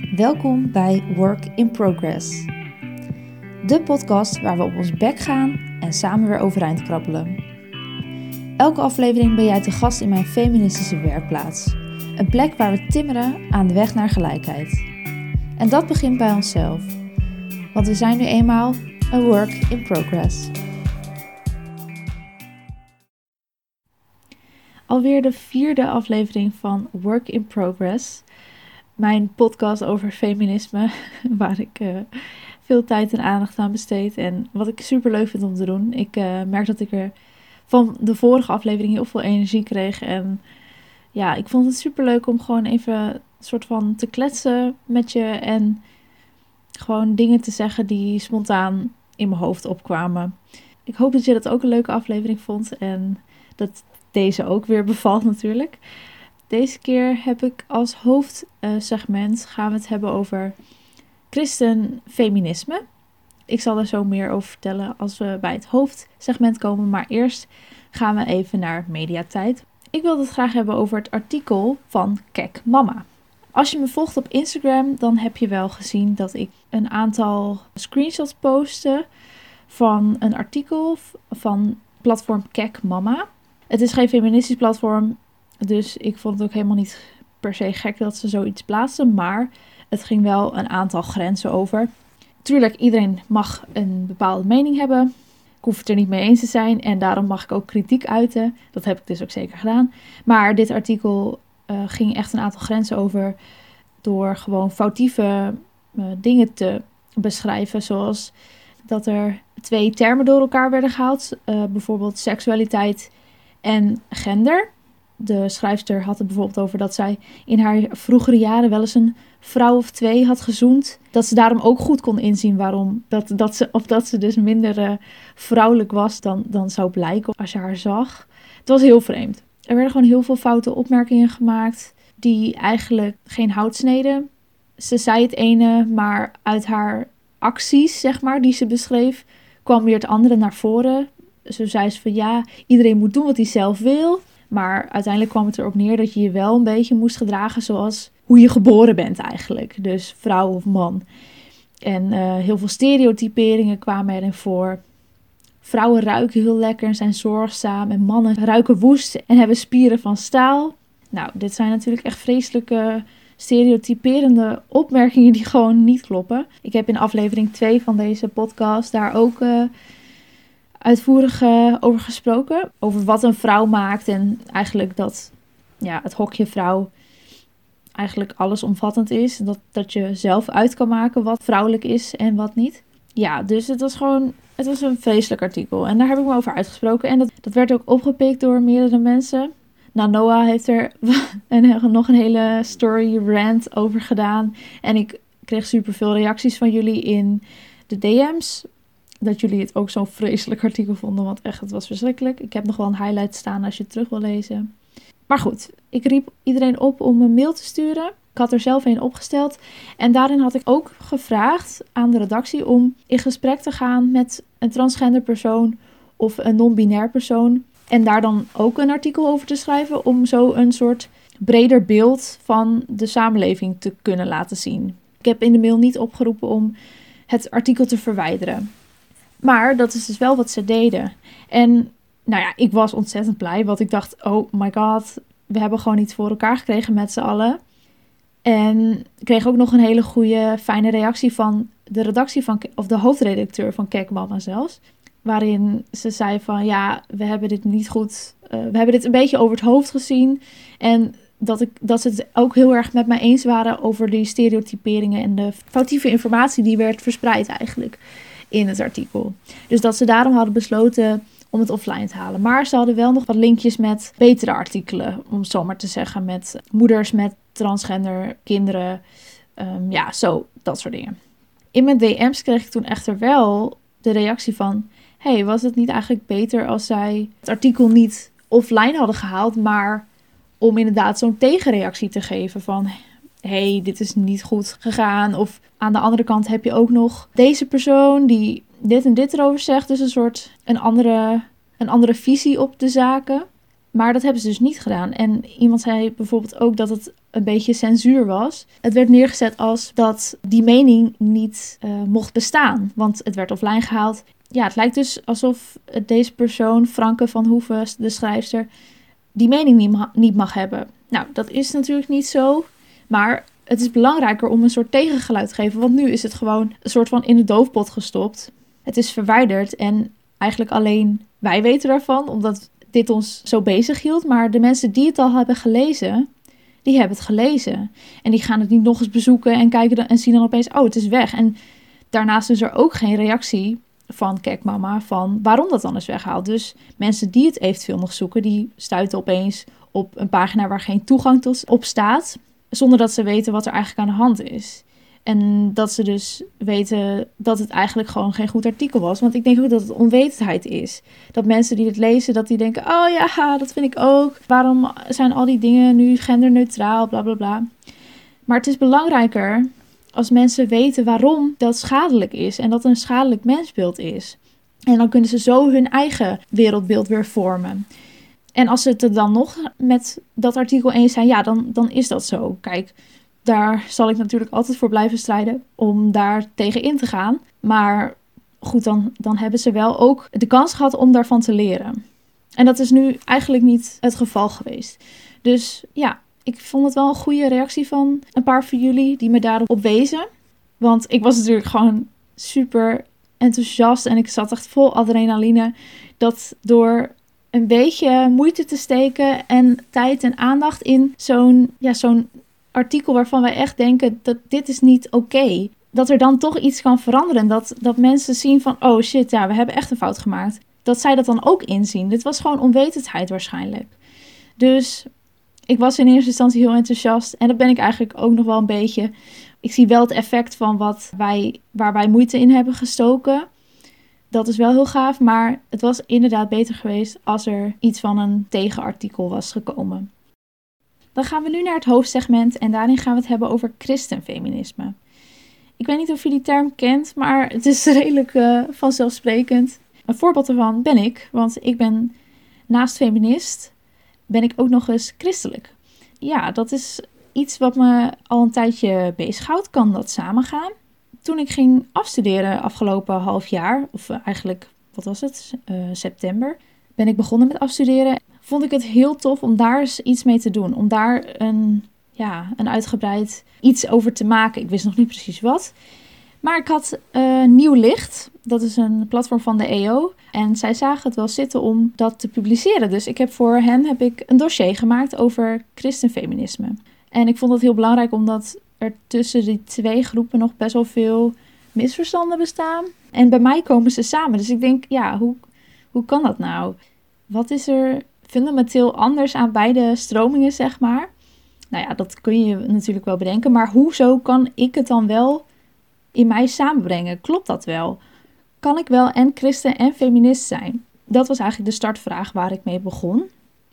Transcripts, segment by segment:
Welkom bij Work in Progress. De podcast waar we op ons bek gaan en samen weer overeind krabbelen. Elke aflevering ben jij te gast in mijn feministische werkplaats. Een plek waar we timmeren aan de weg naar gelijkheid. En dat begint bij onszelf. Want we zijn nu eenmaal een work in progress. Alweer de vierde aflevering van Work in Progress. Mijn podcast over feminisme, waar ik uh, veel tijd en aandacht aan besteed. En wat ik super leuk vind om te doen. Ik uh, merk dat ik er van de vorige aflevering heel veel energie kreeg. En ja, ik vond het super leuk om gewoon even soort van te kletsen met je. En gewoon dingen te zeggen die spontaan in mijn hoofd opkwamen. Ik hoop dat je dat ook een leuke aflevering vond. En dat deze ook weer bevalt natuurlijk. Deze keer heb ik als hoofdsegment gaan we het hebben over christenfeminisme. Ik zal er zo meer over vertellen als we bij het hoofdsegment komen. Maar eerst gaan we even naar mediatijd. Ik wil het graag hebben over het artikel van Kek Mama. Als je me volgt op Instagram, dan heb je wel gezien dat ik een aantal screenshots postte van een artikel van platform Kek Mama. Het is geen feministisch platform, dus ik vond het ook helemaal niet per se gek dat ze zoiets plaatsen. Maar het ging wel een aantal grenzen over. Tuurlijk, iedereen mag een bepaalde mening hebben. Ik hoef het er niet mee eens te zijn en daarom mag ik ook kritiek uiten. Dat heb ik dus ook zeker gedaan. Maar dit artikel uh, ging echt een aantal grenzen over door gewoon foutieve uh, dingen te beschrijven. Zoals dat er twee termen door elkaar werden gehaald. Uh, bijvoorbeeld seksualiteit en gender. De schrijfster had het bijvoorbeeld over dat zij in haar vroegere jaren wel eens een vrouw of twee had gezoend. Dat ze daarom ook goed kon inzien waarom. Dat, dat ze, of dat ze dus minder uh, vrouwelijk was dan, dan zou blijken als je haar zag. Het was heel vreemd. Er werden gewoon heel veel foute opmerkingen gemaakt. Die eigenlijk geen hout sneden. Ze zei het ene, maar uit haar acties, zeg maar, die ze beschreef, kwam weer het andere naar voren zo zei ze van ja, iedereen moet doen wat hij zelf wil. Maar uiteindelijk kwam het erop neer dat je je wel een beetje moest gedragen zoals hoe je geboren bent eigenlijk. Dus vrouw of man. En uh, heel veel stereotyperingen kwamen erin voor. Vrouwen ruiken heel lekker en zijn zorgzaam. En mannen ruiken woest en hebben spieren van staal. Nou, dit zijn natuurlijk echt vreselijke stereotyperende opmerkingen die gewoon niet kloppen. Ik heb in aflevering 2 van deze podcast daar ook uh, uitvoerig uh, over gesproken. Over wat een vrouw maakt en eigenlijk dat ja, het hokje vrouw eigenlijk allesomvattend is. Dat, dat je zelf uit kan maken wat vrouwelijk is en wat niet. Ja, dus het was gewoon het was een vreselijk artikel. En daar heb ik me over uitgesproken. En dat, dat werd ook opgepikt door meerdere mensen. Nou, Noah heeft er een, nog een hele story rant over gedaan. En ik kreeg superveel reacties van jullie in de DM's dat jullie het ook zo'n vreselijk artikel vonden. Want echt, het was verschrikkelijk. Ik heb nog wel een highlight staan als je het terug wil lezen. Maar goed, ik riep iedereen op om een mail te sturen. Ik had er zelf een opgesteld. En daarin had ik ook gevraagd aan de redactie om in gesprek te gaan met een transgender persoon of een non-binair persoon. En daar dan ook een artikel over te schrijven. Om zo een soort breder beeld van de samenleving te kunnen laten zien. Ik heb in de mail niet opgeroepen om het artikel te verwijderen. Maar dat is dus wel wat ze deden. En nou ja, ik was ontzettend blij, want ik dacht, oh my god, we hebben gewoon iets voor elkaar gekregen met z'n allen. En ik kreeg ook nog een hele goede, fijne reactie van de redactie van, of de hoofdredacteur van Kekmama zelfs. Waarin ze zei van, ja, we hebben dit niet goed, uh, we hebben dit een beetje over het hoofd gezien. En dat, ik, dat ze het ook heel erg met mij eens waren over die stereotyperingen en de foutieve informatie die werd verspreid eigenlijk in het artikel. Dus dat ze daarom hadden besloten om het offline te halen. Maar ze hadden wel nog wat linkjes met betere artikelen, om het zo maar te zeggen. Met moeders met transgender kinderen. Um, ja, zo, dat soort dingen. In mijn DM's kreeg ik toen echter wel de reactie van... hey, was het niet eigenlijk beter als zij het artikel niet offline hadden gehaald... maar om inderdaad zo'n tegenreactie te geven van hey, dit is niet goed gegaan. Of aan de andere kant heb je ook nog deze persoon die dit en dit erover zegt. Dus een soort een andere, een andere visie op de zaken. Maar dat hebben ze dus niet gedaan. En iemand zei bijvoorbeeld ook dat het een beetje censuur was. Het werd neergezet als dat die mening niet uh, mocht bestaan, want het werd offline gehaald. Ja, het lijkt dus alsof deze persoon, Franke van Hoeven, de schrijfster, die mening niet, niet mag hebben. Nou, dat is natuurlijk niet zo. Maar het is belangrijker om een soort tegengeluid te geven. Want nu is het gewoon een soort van in de doofpot gestopt. Het is verwijderd en eigenlijk alleen wij weten daarvan, omdat dit ons zo bezig hield. Maar de mensen die het al hebben gelezen, die hebben het gelezen. En die gaan het niet nog eens bezoeken en kijken en zien dan opeens, oh, het is weg. En daarnaast is er ook geen reactie van kijk mama van waarom dat dan is weggehaald. Dus mensen die het eventueel nog zoeken, die stuiten opeens op een pagina waar geen toegang tot op staat, zonder dat ze weten wat er eigenlijk aan de hand is. En dat ze dus weten dat het eigenlijk gewoon geen goed artikel was. Want ik denk ook dat het onwetendheid is. Dat mensen die het lezen, dat die denken: oh ja, dat vind ik ook. Waarom zijn al die dingen nu genderneutraal, bla bla bla. Maar het is belangrijker als mensen weten waarom dat schadelijk is en dat een schadelijk mensbeeld is. En dan kunnen ze zo hun eigen wereldbeeld weer vormen. En als ze het er dan nog met dat artikel eens zijn, ja, dan, dan is dat zo. Kijk, daar zal ik natuurlijk altijd voor blijven strijden om daar tegen in te gaan. Maar goed, dan, dan hebben ze wel ook de kans gehad om daarvan te leren. En dat is nu eigenlijk niet het geval geweest. Dus ja, ik vond het wel een goede reactie van een paar van jullie die me daarop wezen. Want ik was natuurlijk gewoon super enthousiast en ik zat echt vol adrenaline. Dat door een beetje moeite te steken en tijd en aandacht in zo'n ja, zo'n artikel waarvan wij echt denken dat dit is niet oké. Dat er dan toch iets kan veranderen. Dat, dat mensen zien van, oh shit, ja, we hebben echt een fout gemaakt. Dat zij dat dan ook inzien. Dit was gewoon onwetendheid waarschijnlijk. Dus ik was in eerste instantie heel enthousiast. En dat ben ik eigenlijk ook nog wel een beetje. Ik zie wel het effect van wat wij, waar wij moeite in hebben gestoken. Dat is wel heel gaaf, maar het was inderdaad beter geweest als er iets van een tegenartikel was gekomen. Dan gaan we nu naar het hoofdsegment en daarin gaan we het hebben over christenfeminisme. Ik weet niet of je die term kent, maar het is redelijk uh, vanzelfsprekend. Een voorbeeld daarvan ben ik, want ik ben naast feminist, ben ik ook nog eens christelijk. Ja, dat is iets wat me al een tijdje bezighoudt. Kan dat samengaan? Toen ik ging afstuderen afgelopen half jaar, of eigenlijk, wat was het, uh, september, ben ik begonnen met afstuderen vond ik het heel tof om daar eens iets mee te doen. Om daar een, ja, een uitgebreid iets over te maken. Ik wist nog niet precies wat. Maar ik had uh, Nieuw Licht. Dat is een platform van de EO. En zij zagen het wel zitten om dat te publiceren. Dus ik heb voor hen heb ik een dossier gemaakt over christenfeminisme. En ik vond het heel belangrijk omdat er tussen die twee groepen nog best wel veel misverstanden bestaan. En bij mij komen ze samen. Dus ik denk, ja, hoe, hoe kan dat nou? Wat is er fundamenteel anders aan beide stromingen, zeg maar. Nou ja, dat kun je natuurlijk wel bedenken. Maar hoezo kan ik het dan wel in mij samenbrengen? Klopt dat wel? Kan ik wel en christen en feminist zijn? Dat was eigenlijk de startvraag waar ik mee begon.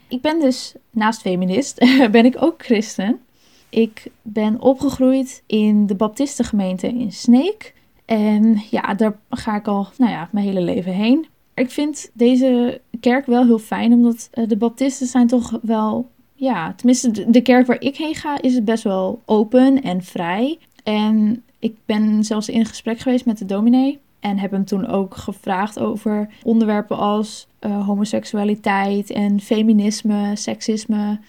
Ik ben dus naast feminist, ben ik ook christen. Ik ben opgegroeid in de baptistengemeente in Sneek. En ja, daar ga ik al nou ja, mijn hele leven heen. Ik vind deze kerk wel heel fijn, omdat eh, de baptisten zijn toch wel, ja, tenminste de kerk waar ik heen ga is best wel open en vrij. En ik ben zelfs in gesprek geweest met de dominee en heb hem toen ook gevraagd over onderwerpen als uh, homoseksualiteit en feminisme, seksisme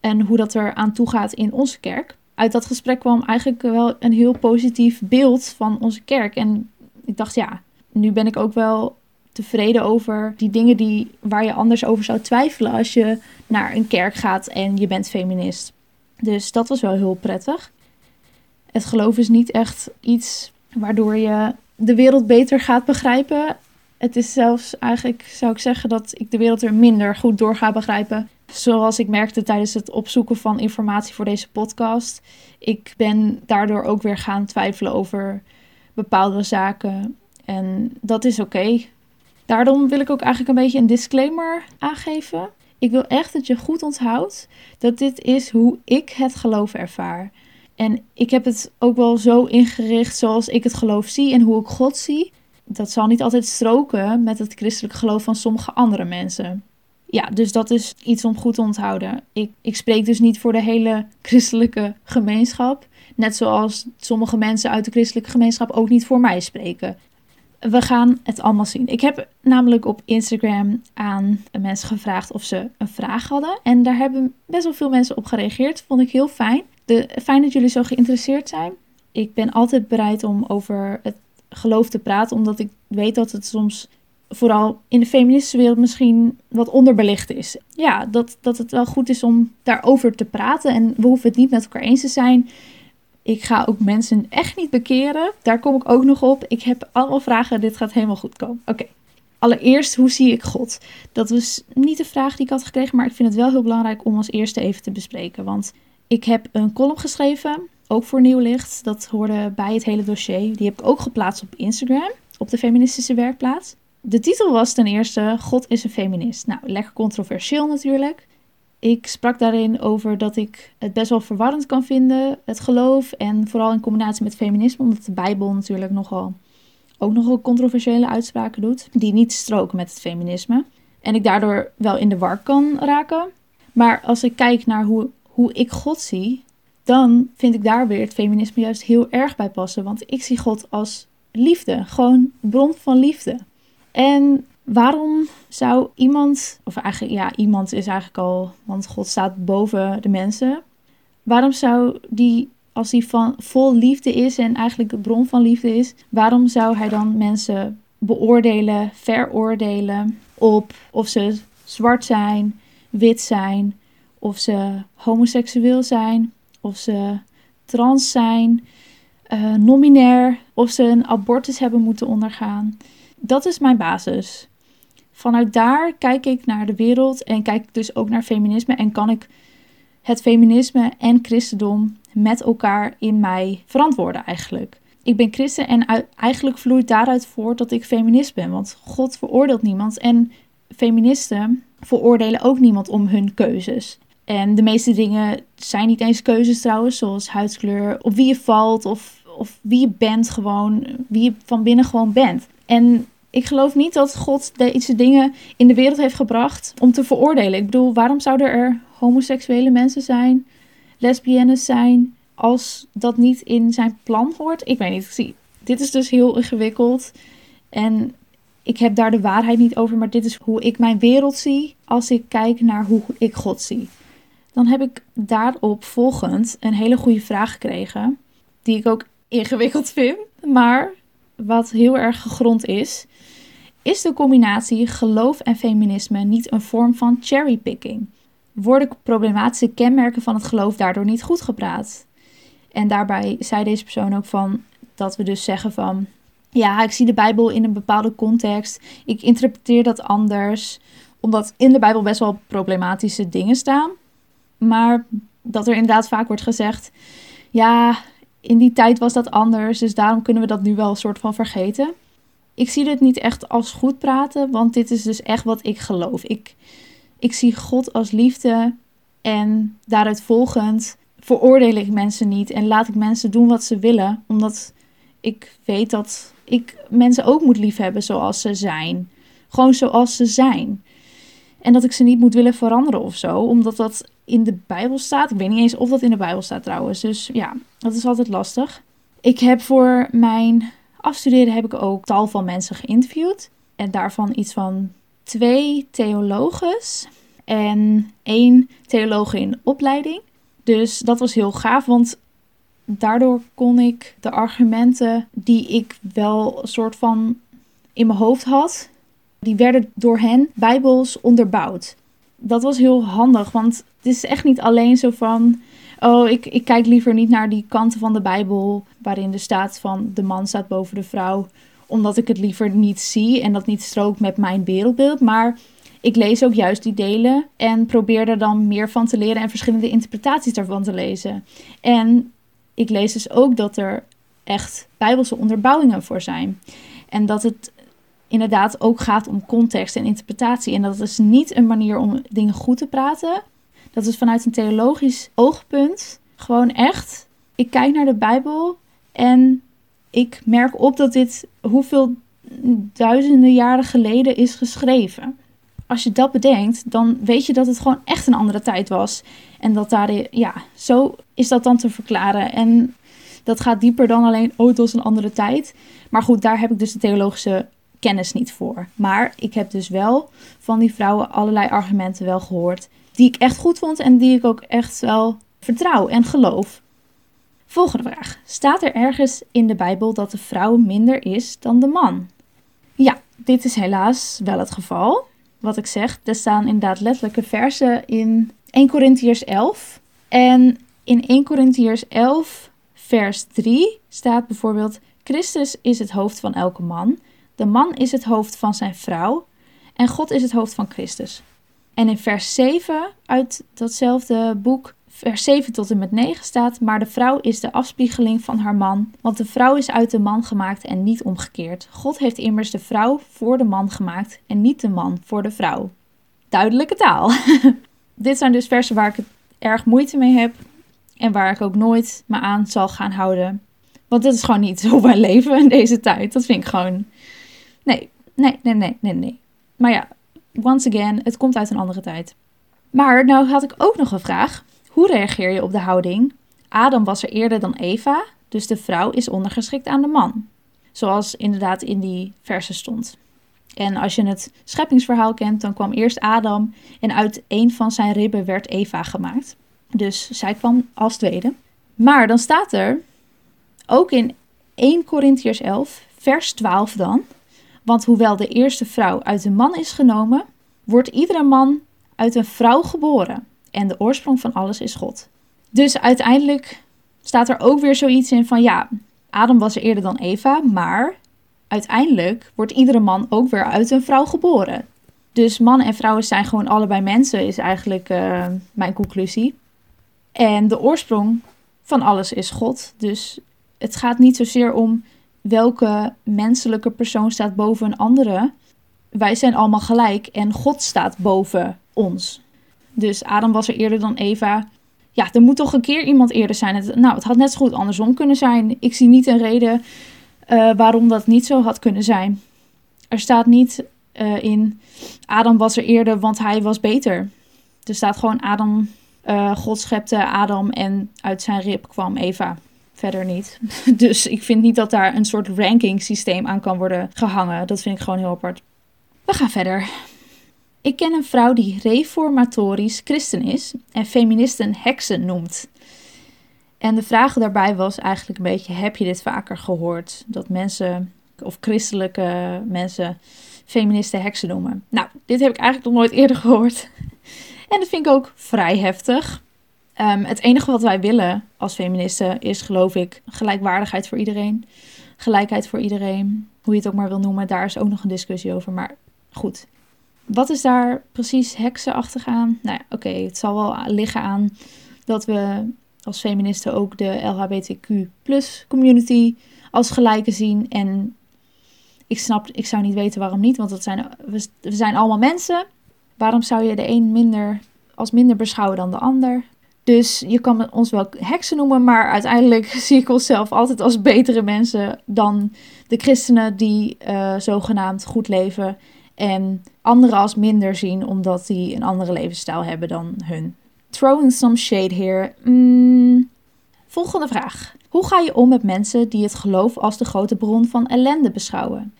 en hoe dat er aan toe gaat in onze kerk. Uit dat gesprek kwam eigenlijk wel een heel positief beeld van onze kerk. En ik dacht, ja, nu ben ik ook wel tevreden over die dingen die, waar je anders over zou twijfelen als je naar een kerk gaat en je bent feminist. Dus dat was wel heel prettig. Het geloof is niet echt iets waardoor je de wereld beter gaat begrijpen. Het is zelfs eigenlijk, zou ik zeggen, dat ik de wereld er minder goed door ga begrijpen. Zoals ik merkte tijdens het opzoeken van informatie voor deze podcast. Ik ben daardoor ook weer gaan twijfelen over bepaalde zaken. En dat is oké. Daarom wil ik ook eigenlijk een beetje een disclaimer aangeven. Ik wil echt dat je goed onthoudt dat dit is hoe ik het geloof ervaar. En ik heb het ook wel zo ingericht zoals ik het geloof zie en hoe ik God zie. Dat zal niet altijd stroken met het christelijk geloof van sommige andere mensen. Ja, dus dat is iets om goed te onthouden. Ik, ik spreek dus niet voor de hele christelijke gemeenschap. Net zoals sommige mensen uit de christelijke gemeenschap ook niet voor mij spreken. We gaan het allemaal zien. Ik heb namelijk op Instagram aan mensen gevraagd of ze een vraag hadden. En daar hebben best wel veel mensen op gereageerd. Vond ik heel fijn. De, fijn dat jullie zo geïnteresseerd zijn. Ik ben altijd bereid om over het geloof te praten, omdat ik weet dat het soms vooral in de feministische wereld misschien wat onderbelicht is. Ja, dat, dat het wel goed is om daarover te praten en we hoeven het niet met elkaar eens te zijn. Ik ga ook mensen echt niet bekeren. Daar kom ik ook nog op. Ik heb allemaal vragen. Dit gaat helemaal goed komen. Oké. Allereerst, hoe zie ik God? Dat was niet de vraag die ik had gekregen, maar ik vind het wel heel belangrijk om als eerste even te bespreken. Want ik heb een column geschreven, ook voor Nieuw Licht. Dat hoorde bij het hele dossier. Die heb ik ook geplaatst op Instagram, op de feministische werkplaats. De titel was ten eerste God is een feminist. Nou, lekker controversieel natuurlijk. Ik sprak daarin over dat ik het best wel verwarrend kan vinden, het geloof. En vooral in combinatie met feminisme, omdat de Bijbel natuurlijk nogal, ook nogal controversiële uitspraken doet. Die niet stroken met het feminisme. En ik daardoor wel in de war kan raken. Maar als ik kijk naar hoe, hoe ik God zie, dan vind ik daar weer het feminisme juist heel erg bij passen. Want ik zie God als liefde, gewoon bron van liefde. En waarom zou iemand, of eigenlijk ja, iemand is eigenlijk al, want God staat boven de mensen. Waarom zou die, als hij van vol liefde is en eigenlijk de bron van liefde is, waarom zou hij dan mensen beoordelen, veroordelen op of ze zwart zijn, wit zijn, of ze homoseksueel zijn, of ze trans zijn, uh, nominair, of ze een abortus hebben moeten ondergaan? Dat is mijn basis. Vanuit daar kijk ik naar de wereld en kijk ik dus ook naar feminisme en kan ik het feminisme en christendom met elkaar in mij verantwoorden eigenlijk. Ik ben christen en eigenlijk vloeit daaruit voort dat ik feminist ben, want God veroordeelt niemand en feministen veroordelen ook niemand om hun keuzes. En de meeste dingen zijn niet eens keuzes trouwens, zoals huidskleur, op wie je valt of, of wie je bent gewoon, wie je van binnen gewoon bent. En ik geloof niet dat God deze dingen in de wereld heeft gebracht om te veroordelen. Ik bedoel, waarom zouden er homoseksuele mensen zijn, lesbiennes zijn, als dat niet in zijn plan hoort? Ik weet niet. zie, dit is dus heel ingewikkeld. En ik heb daar de waarheid niet over, maar dit is hoe ik mijn wereld zie als ik kijk naar hoe ik God zie. Dan heb ik daarop volgend een hele goede vraag gekregen, die ik ook ingewikkeld vind, maar wat heel erg gegrond is. Is de combinatie geloof en feminisme niet een vorm van cherrypicking? Worden problematische kenmerken van het geloof daardoor niet goed gepraat? En daarbij zei deze persoon ook van dat we dus zeggen van ja, ik zie de Bijbel in een bepaalde context. Ik interpreteer dat anders, omdat in de Bijbel best wel problematische dingen staan. Maar dat er inderdaad vaak wordt gezegd: ja, in die tijd was dat anders, dus daarom kunnen we dat nu wel een soort van vergeten. Ik zie dit niet echt als goed praten, want dit is dus echt wat ik geloof. Ik, ik zie God als liefde en daaruit volgend veroordeel ik mensen niet en laat ik mensen doen wat ze willen, omdat ik weet dat ik mensen ook moet liefhebben zoals ze zijn. Gewoon zoals ze zijn. En dat ik ze niet moet willen veranderen of zo, omdat dat in de Bijbel staat. Ik weet niet eens of dat in de Bijbel staat trouwens. Dus ja, dat is altijd lastig. Ik heb voor mijn afstuderen heb ik ook tal van mensen geïnterviewd. En daarvan iets van twee theologes en één theoloog in opleiding. Dus dat was heel gaaf, want daardoor kon ik de argumenten die ik wel een soort van in mijn hoofd had, die werden door hen bijbels onderbouwd. Dat was heel handig, want het is echt niet alleen zo van oh, ik, ik kijk liever niet naar die kanten van de Bijbel waarin de staat van de man staat boven de vrouw, omdat ik het liever niet zie en dat niet strookt met mijn wereldbeeld. Maar ik lees ook juist die delen en probeer er dan meer van te leren en verschillende interpretaties daarvan te lezen. En ik lees dus ook dat er echt bijbelse onderbouwingen voor zijn. En dat het inderdaad ook gaat om context en interpretatie. En dat is niet een manier om dingen goed te praten, dat is vanuit een theologisch oogpunt gewoon echt. Ik kijk naar de Bijbel en ik merk op dat dit hoeveel duizenden jaren geleden is geschreven. als je dat bedenkt, dan weet je dat het gewoon echt een andere tijd was. En dat daar, ja, zo is dat dan te verklaren. En dat gaat dieper dan alleen, oh, het was een andere tijd. Maar goed, daar heb ik dus de theologische kennis niet voor. Maar ik heb dus wel van die vrouwen allerlei argumenten wel gehoord. Die ik echt goed vond en die ik ook echt wel vertrouw en geloof. Volgende vraag. Staat er ergens in de Bijbel dat de vrouw minder is dan de man? Ja, dit is helaas wel het geval. Wat ik zeg, er staan inderdaad letterlijke versen in 1 Corinthiërs 11. En in 1 Corinthiërs 11, vers 3 staat bijvoorbeeld: Christus is het hoofd van elke man. De man is het hoofd van zijn vrouw. En God is het hoofd van Christus. En in vers 7 uit datzelfde boek vers 7 tot en met 9 staat: Maar de vrouw is de afspiegeling van haar man, want de vrouw is uit de man gemaakt en niet omgekeerd. God heeft immers de vrouw voor de man gemaakt en niet de man voor de vrouw. Duidelijke taal. Dit zijn dus versen waar ik erg moeite mee heb en waar ik ook nooit me aan zal gaan houden. Want dit is gewoon niet hoe wij leven in deze tijd. Dat vind ik gewoon. Nee, nee, nee, nee, nee, nee. Maar ja, once again, het komt uit een andere tijd. Maar nou had ik ook nog een vraag. Hoe reageer je op de houding? Adam was er eerder dan Eva, dus de vrouw is ondergeschikt aan de man. Zoals inderdaad in die verse stond. En als je het scheppingsverhaal kent, dan kwam eerst Adam en uit een van zijn ribben werd Eva gemaakt. Dus zij kwam als tweede. Maar dan staat er ook in 1 Corinthiërs 11, vers 12 dan. Want hoewel de eerste vrouw uit een man is genomen, wordt iedere man uit een vrouw geboren en de oorsprong van alles is God. Dus uiteindelijk staat er ook weer zoiets in van ja, Adam was er eerder dan Eva, maar uiteindelijk wordt iedere man ook weer uit een vrouw geboren. Dus mannen en vrouwen zijn gewoon allebei mensen, is eigenlijk uh, mijn conclusie. En de oorsprong van alles is God. Dus het gaat niet zozeer om welke menselijke persoon staat boven een andere. Wij zijn allemaal gelijk en God staat boven ons. Dus Adam was er eerder dan Eva. Ja, er moet toch een keer iemand eerder zijn. Het, nou, het had net zo goed andersom kunnen zijn. Ik zie niet een reden uh, waarom dat niet zo had kunnen zijn. Er staat niet uh, in Adam was er eerder, want hij was beter. Er staat gewoon Adam, uh, God schepte Adam en uit zijn rib kwam Eva. Verder niet. Dus ik vind niet dat daar een soort ranking systeem aan kan worden gehangen. Dat vind ik gewoon heel apart. We gaan verder. Ik ken een vrouw die reformatorisch christen is en feministen heksen noemt. En de vraag daarbij was eigenlijk een beetje: heb je dit vaker gehoord? Dat mensen of christelijke mensen feministen heksen noemen. Nou, dit heb ik eigenlijk nog nooit eerder gehoord. En dat vind ik ook vrij heftig. Um, het enige wat wij willen als feministen is, geloof ik, gelijkwaardigheid voor iedereen. Gelijkheid voor iedereen. Hoe je het ook maar wil noemen, daar is ook nog een discussie over. Maar goed, wat is daar precies heksenachtig aan? Nou ja, oké, het zal wel liggen aan dat we als feministen ook de LHBTQ community als gelijke zien. En ik snap, ik zou niet weten waarom niet, want dat zijn, we, we zijn allemaal mensen. Waarom zou je de een minder als minder beschouwen dan de ander? Dus je kan ons wel heksen noemen, maar uiteindelijk zie ik onszelf altijd als betere mensen dan de christenen die uh, zogenaamd goed leven en anderen als minder zien omdat die een andere levensstijl hebben dan hun. Throwing some shade here. Mm. Volgende vraag. Hoe ga je om met mensen die het geloof als de grote bron van ellende beschouwen?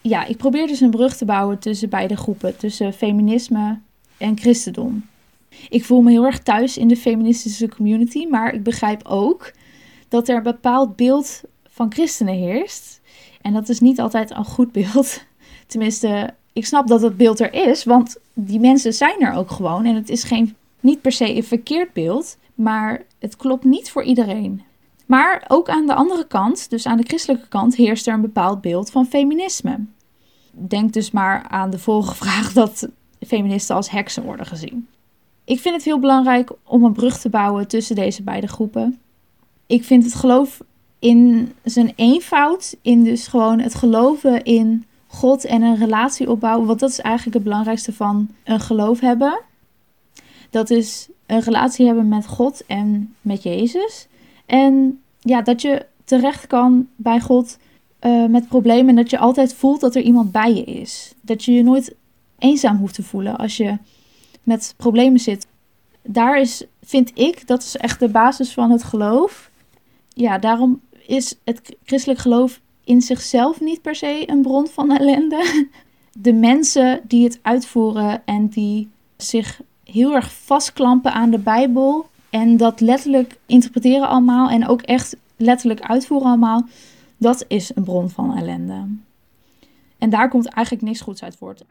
Ja, ik probeer dus een brug te bouwen tussen beide groepen, tussen feminisme en christendom. Ik voel me heel erg thuis in de feministische community, maar ik begrijp ook dat er een bepaald beeld van christenen heerst. En dat is niet altijd een goed beeld. Tenminste, ik snap dat het beeld er is, want die mensen zijn er ook gewoon. En het is geen, niet per se een verkeerd beeld, maar het klopt niet voor iedereen. Maar ook aan de andere kant, dus aan de christelijke kant, heerst er een bepaald beeld van feminisme. Denk dus maar aan de volgende vraag dat feministen als heksen worden gezien. Ik vind het heel belangrijk om een brug te bouwen tussen deze beide groepen. Ik vind het geloof in zijn eenvoud, in dus gewoon het geloven in God en een relatie opbouwen. Want dat is eigenlijk het belangrijkste van een geloof hebben. Dat is een relatie hebben met God en met Jezus. En ja, dat je terecht kan bij God uh, met problemen. En dat je altijd voelt dat er iemand bij je is. Dat je je nooit eenzaam hoeft te voelen als je met problemen zit. Daar is, vind ik, dat is echt de basis van het geloof. Ja, daarom is het christelijk geloof in zichzelf niet per se een bron van ellende. De mensen die het uitvoeren en die zich heel erg vastklampen aan de Bijbel en dat letterlijk interpreteren allemaal en ook echt letterlijk uitvoeren allemaal, dat is een bron van ellende. En daar komt eigenlijk niks goeds uit voort.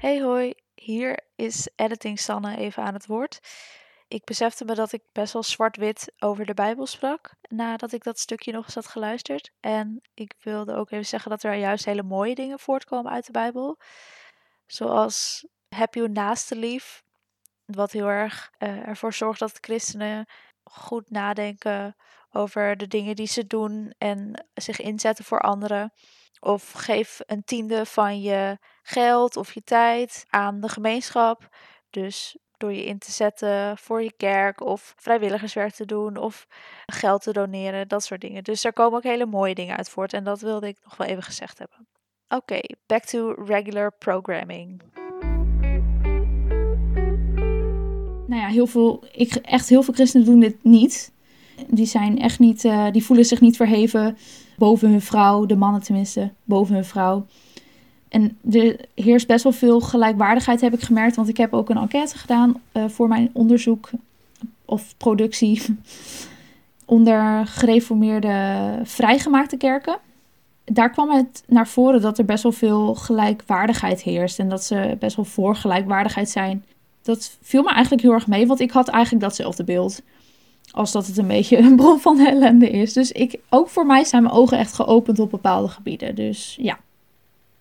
Hey hoi, hier is Editing Sanne even aan het woord. Ik besefte me dat ik best wel zwart-wit over de Bijbel sprak nadat ik dat stukje nog eens had geluisterd. En ik wilde ook even zeggen dat er juist hele mooie dingen voortkomen uit de Bijbel. Zoals heb je naaste lief, wat heel erg uh, ervoor zorgt dat christenen goed nadenken over de dingen die ze doen en zich inzetten voor anderen. Of geef een tiende van je geld of je tijd aan de gemeenschap. Dus door je in te zetten voor je kerk of vrijwilligerswerk te doen of geld te doneren, dat soort dingen. Dus er komen ook hele mooie dingen uit voort en dat wilde ik nog wel even gezegd hebben. Oké, back to regular programming. Nou ja, heel veel, ik, echt heel veel christenen doen dit niet. Die zijn echt niet, uh, die voelen zich niet verheven boven hun vrouw, de mannen tenminste, boven hun vrouw. En er heerst best wel veel gelijkwaardigheid, heb ik gemerkt. Want ik heb ook een enquête gedaan uh, voor mijn onderzoek of productie onder gereformeerde vrijgemaakte kerken. Daar kwam het naar voren dat er best wel veel gelijkwaardigheid heerst. En dat ze best wel voor gelijkwaardigheid zijn. Dat viel me eigenlijk heel erg mee, want ik had eigenlijk datzelfde beeld. Als dat het een beetje een bron van ellende is. Dus ik, ook voor mij zijn mijn ogen echt geopend op bepaalde gebieden. Dus ja.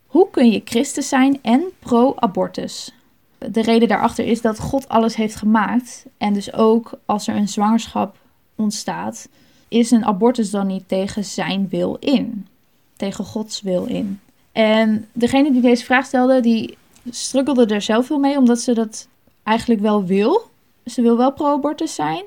Hoe kun je christen zijn en pro-abortus? De reden daarachter is dat God alles heeft gemaakt. En dus ook als er een zwangerschap ontstaat, is een abortus dan niet tegen zijn wil in. Tegen Gods wil in. En degene die deze vraag stelde, die struggelde er zelf veel mee, omdat ze dat eigenlijk wel wil. Ze wil wel pro-abortus zijn.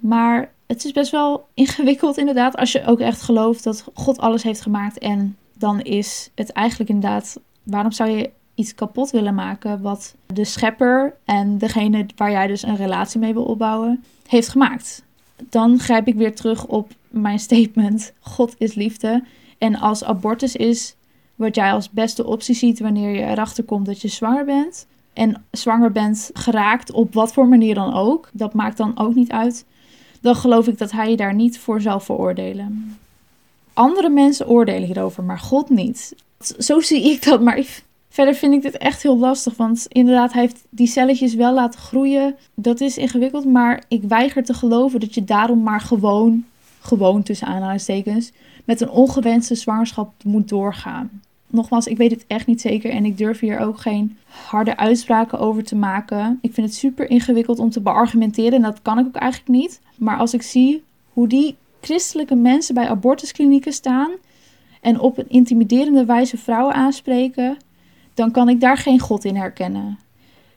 Maar het is best wel ingewikkeld inderdaad als je ook echt gelooft dat God alles heeft gemaakt en dan is het eigenlijk inderdaad, waarom zou je iets kapot willen maken wat de schepper en degene waar jij dus een relatie mee wil opbouwen, heeft gemaakt? Dan grijp ik weer terug op mijn statement: God is liefde. En als abortus is wat jij als beste optie ziet wanneer je erachter komt dat je zwanger bent. En zwanger bent geraakt op wat voor manier dan ook. Dat maakt dan ook niet uit. Dan geloof ik dat hij je daar niet voor zal veroordelen. Andere mensen oordelen hierover, maar God niet. Zo zie ik dat, maar verder vind ik dit echt heel lastig. Want inderdaad, hij heeft die celletjes wel laten groeien. Dat is ingewikkeld, maar ik weiger te geloven dat je daarom maar gewoon, gewoon tussen aanhalingstekens, met een ongewenste zwangerschap moet doorgaan. Nogmaals, ik weet het echt niet zeker en ik durf hier ook geen harde uitspraken over te maken. Ik vind het super ingewikkeld om te beargumenteren en dat kan ik ook eigenlijk niet. Maar als ik zie hoe die christelijke mensen bij abortusklinieken staan en op een intimiderende wijze vrouwen aanspreken, dan kan ik daar geen God in herkennen.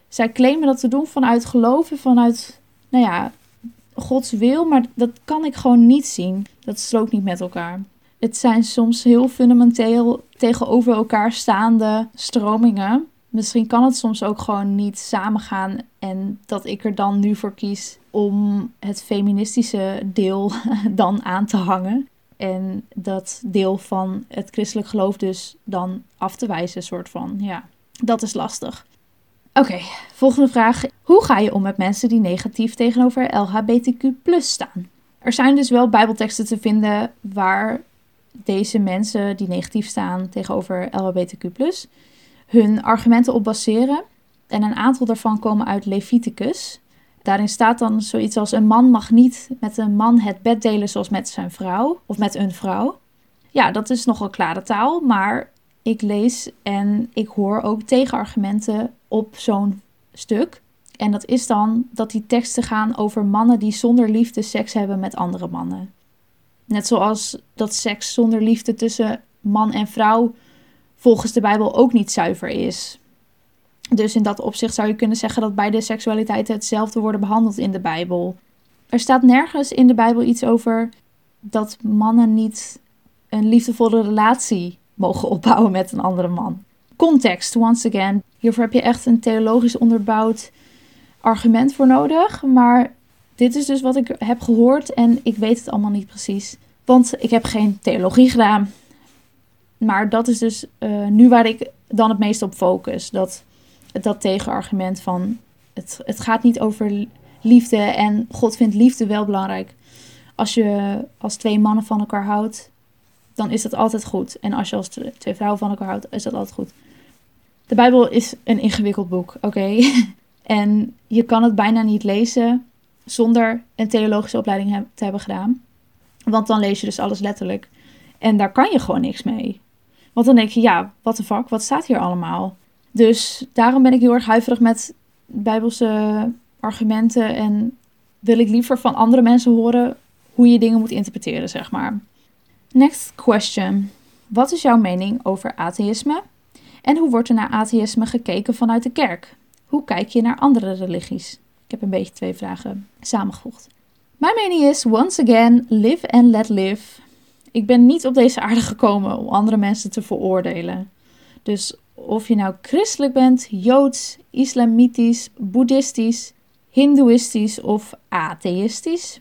Zij claimen dat te doen vanuit geloven, vanuit, nou ja, Gods wil, maar dat kan ik gewoon niet zien. Dat strookt niet met elkaar. Het zijn soms heel fundamenteel tegenover elkaar staande stromingen. Misschien kan het soms ook gewoon niet samengaan en dat ik er dan nu voor kies om het feministische deel dan aan te hangen. En dat deel van het christelijk geloof dus dan af te wijzen, soort van. Ja, dat is lastig. Oké, volgende vraag. Hoe ga je om met mensen die negatief tegenover LHBTQ staan? Er zijn dus wel bijbelteksten te vinden waar deze mensen die negatief staan tegenover LHBTQ hun argumenten op baseren. En een aantal daarvan komen uit Leviticus. Daarin staat dan zoiets als: een man mag niet met een man het bed delen zoals met zijn vrouw of met een vrouw. Ja, dat is nogal klare taal, maar ik lees en ik hoor ook tegenargumenten op zo'n stuk. En dat is dan dat die teksten gaan over mannen die zonder liefde seks hebben met andere mannen. Net zoals dat seks zonder liefde tussen man en vrouw volgens de Bijbel ook niet zuiver is. Dus in dat opzicht zou je kunnen zeggen dat beide seksualiteiten hetzelfde worden behandeld in de Bijbel. Er staat nergens in de Bijbel iets over dat mannen niet een liefdevolle relatie mogen opbouwen met een andere man. Context, once again. Hiervoor heb je echt een theologisch onderbouwd argument voor nodig. Maar dit is dus wat ik heb gehoord en ik weet het allemaal niet precies. Want ik heb geen theologie gedaan. Maar dat is dus uh, nu waar ik dan het meest op focus. Dat, dat tegenargument van het, het gaat niet over liefde en God vindt liefde wel belangrijk. Als je als twee mannen van elkaar houdt, dan is dat altijd goed. En als je als twee vrouwen van elkaar houdt, is dat altijd goed. De Bijbel is een ingewikkeld boek, oké? en je kan het bijna niet lezen zonder een theologische opleiding te hebben gedaan. Want dan lees je dus alles letterlijk. En daar kan je gewoon niks mee. Want dan denk je, ja, wat de fuck, wat staat hier allemaal? Dus daarom ben ik heel erg huiverig met bijbelse argumenten en wil ik liever van andere mensen horen hoe je dingen moet interpreteren, zeg maar. Next question. Wat is jouw mening over atheïsme? En hoe wordt er naar atheïsme gekeken vanuit de kerk? Hoe kijk je naar andere religies? Ik heb een beetje twee vragen samengevoegd. Mijn mening is, once again, live and let live. Ik ben niet op deze aarde gekomen om andere mensen te veroordelen. Dus of je nou christelijk bent, joods, islamitisch, boeddhistisch, hindoeïstisch of atheïstisch,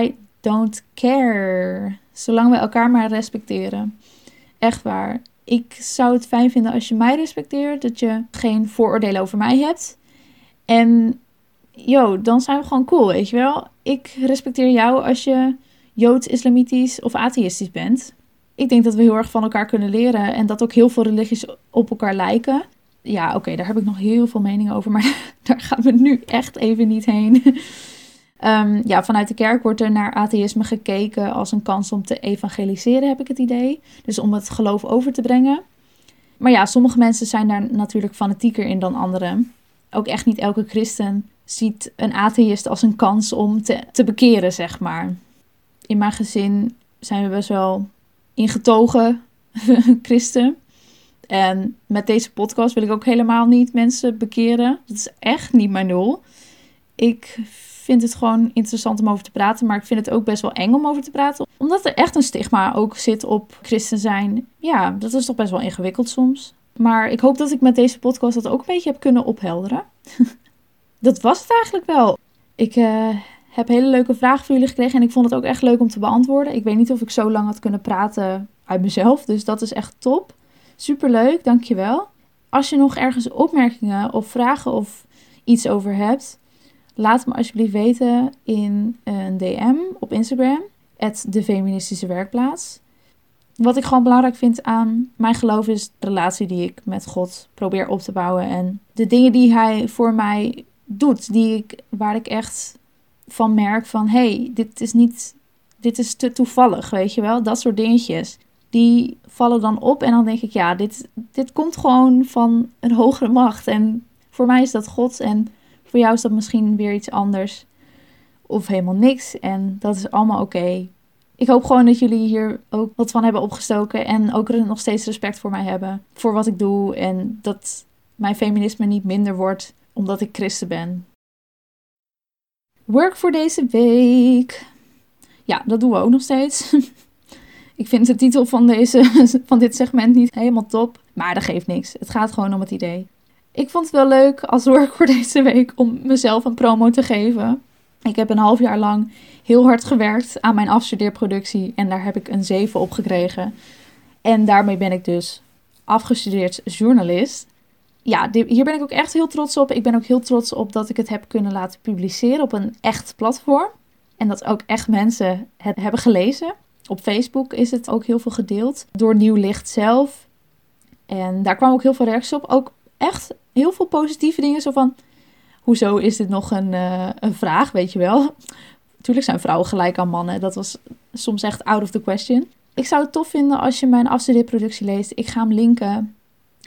I don't care. Zolang we elkaar maar respecteren. Echt waar. Ik zou het fijn vinden als je mij respecteert, dat je geen vooroordelen over mij hebt. En yo, dan zijn we gewoon cool, weet je wel. Ik respecteer jou als je joods, islamitisch of atheïstisch bent. Ik denk dat we heel erg van elkaar kunnen leren en dat ook heel veel religies op elkaar lijken. Ja, oké, daar heb ik nog heel veel meningen over, maar daar gaan we nu echt even niet heen. Um, ja, vanuit de kerk wordt er naar atheïsme gekeken als een kans om te evangeliseren, heb ik het idee. Dus om het geloof over te brengen. Maar ja, sommige mensen zijn daar natuurlijk fanatieker in dan anderen. Ook echt niet elke christen ziet een atheïst als een kans om te bekeren, zeg maar. In mijn gezin zijn we best wel ingetogen christen. En met deze podcast wil ik ook helemaal niet mensen bekeren. Dat is echt niet mijn doel. Ik vind het gewoon interessant om over te praten, maar ik vind het ook best wel eng om over te praten. Omdat er echt een stigma ook zit op christen zijn. Ja, dat is toch best wel ingewikkeld soms. Maar ik hoop dat ik met deze podcast dat ook een beetje heb kunnen ophelderen. dat was het eigenlijk wel. Ik uh, heb hele leuke vragen voor jullie gekregen en ik vond het ook echt leuk om te beantwoorden. Ik weet niet of ik zo lang had kunnen praten uit mezelf, dus dat is echt top. Superleuk, dankjewel. Als je nog ergens opmerkingen of vragen of iets over hebt, Laat me alsjeblieft weten in een DM op Instagram, de feministische werkplaats. Wat ik gewoon belangrijk vind aan mijn geloof is de relatie die ik met God probeer op te bouwen. En de dingen die hij voor mij doet, die ik, waar ik echt van merk van hey, dit is niet, dit is te toevallig, weet je wel. Dat soort dingetjes. Die vallen dan op en dan denk ik, ja, dit, dit komt gewoon van een hogere macht. En voor mij is dat God en voor jou is dat misschien weer iets anders. Of helemaal niks. En dat is allemaal oké. Ik hoop gewoon dat jullie hier ook wat van hebben opgestoken. En ook nog steeds respect voor mij hebben. Voor wat ik doe. En dat mijn feminisme niet minder wordt omdat ik christen ben. Work voor deze week. Ja, dat doen we ook nog steeds. ik vind de titel van, deze, van dit segment niet helemaal top. Maar dat geeft niks. Het gaat gewoon om het idee. Ik vond het wel leuk als work voor deze week om mezelf een promo te geven. Ik heb een half jaar lang heel hard gewerkt aan mijn afstudeerproductie en daar heb ik een 7 op gekregen. En daarmee ben ik dus afgestudeerd journalist. Ja, hier ben ik ook echt heel trots op. Ik ben ook heel trots op dat ik het heb kunnen laten publiceren op een echt platform. En dat ook echt mensen het hebben gelezen. Op Facebook is het ook heel veel gedeeld door Nieuw Licht zelf. En daar kwam ook heel veel reacties op. Ook echt heel veel positieve dingen. Zo van, hoezo is dit nog een, uh, een vraag, weet je wel? Natuurlijk zijn vrouwen gelijk aan mannen. Dat was soms echt out of the question. Ik zou het tof vinden als je mijn afstudeerproductie leest. Ik ga hem linken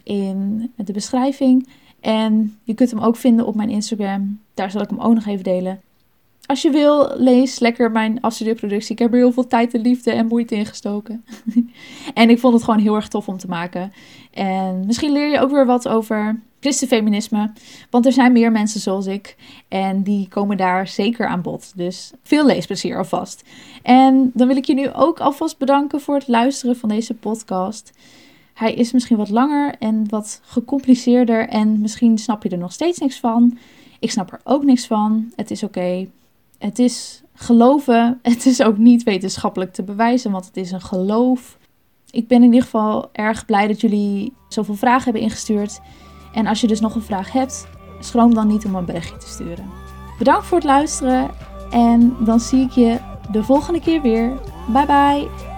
in de beschrijving. En je kunt hem ook vinden op mijn Instagram. Daar zal ik hem ook nog even delen. Als je wil, lees lekker mijn afstudeerproductie. Ik heb er heel veel tijd en liefde en moeite in gestoken. en ik vond het gewoon heel erg tof om te maken. En misschien leer je ook weer wat over christenfeminisme. Want er zijn meer mensen zoals ik. En die komen daar zeker aan bod. Dus veel leesplezier alvast. En dan wil ik je nu ook alvast bedanken voor het luisteren van deze podcast. Hij is misschien wat langer en wat gecompliceerder en misschien snap je er nog steeds niks van. Ik snap er ook niks van. Het is oké. Het is geloven. Het is ook niet wetenschappelijk te bewijzen, want het is een geloof. Ik ben in ieder geval erg blij dat jullie zoveel vragen hebben ingestuurd. En als je dus nog een vraag hebt, schroom dan niet om een berichtje te sturen. Bedankt voor het luisteren en dan zie ik je de volgende keer weer. Bye bye!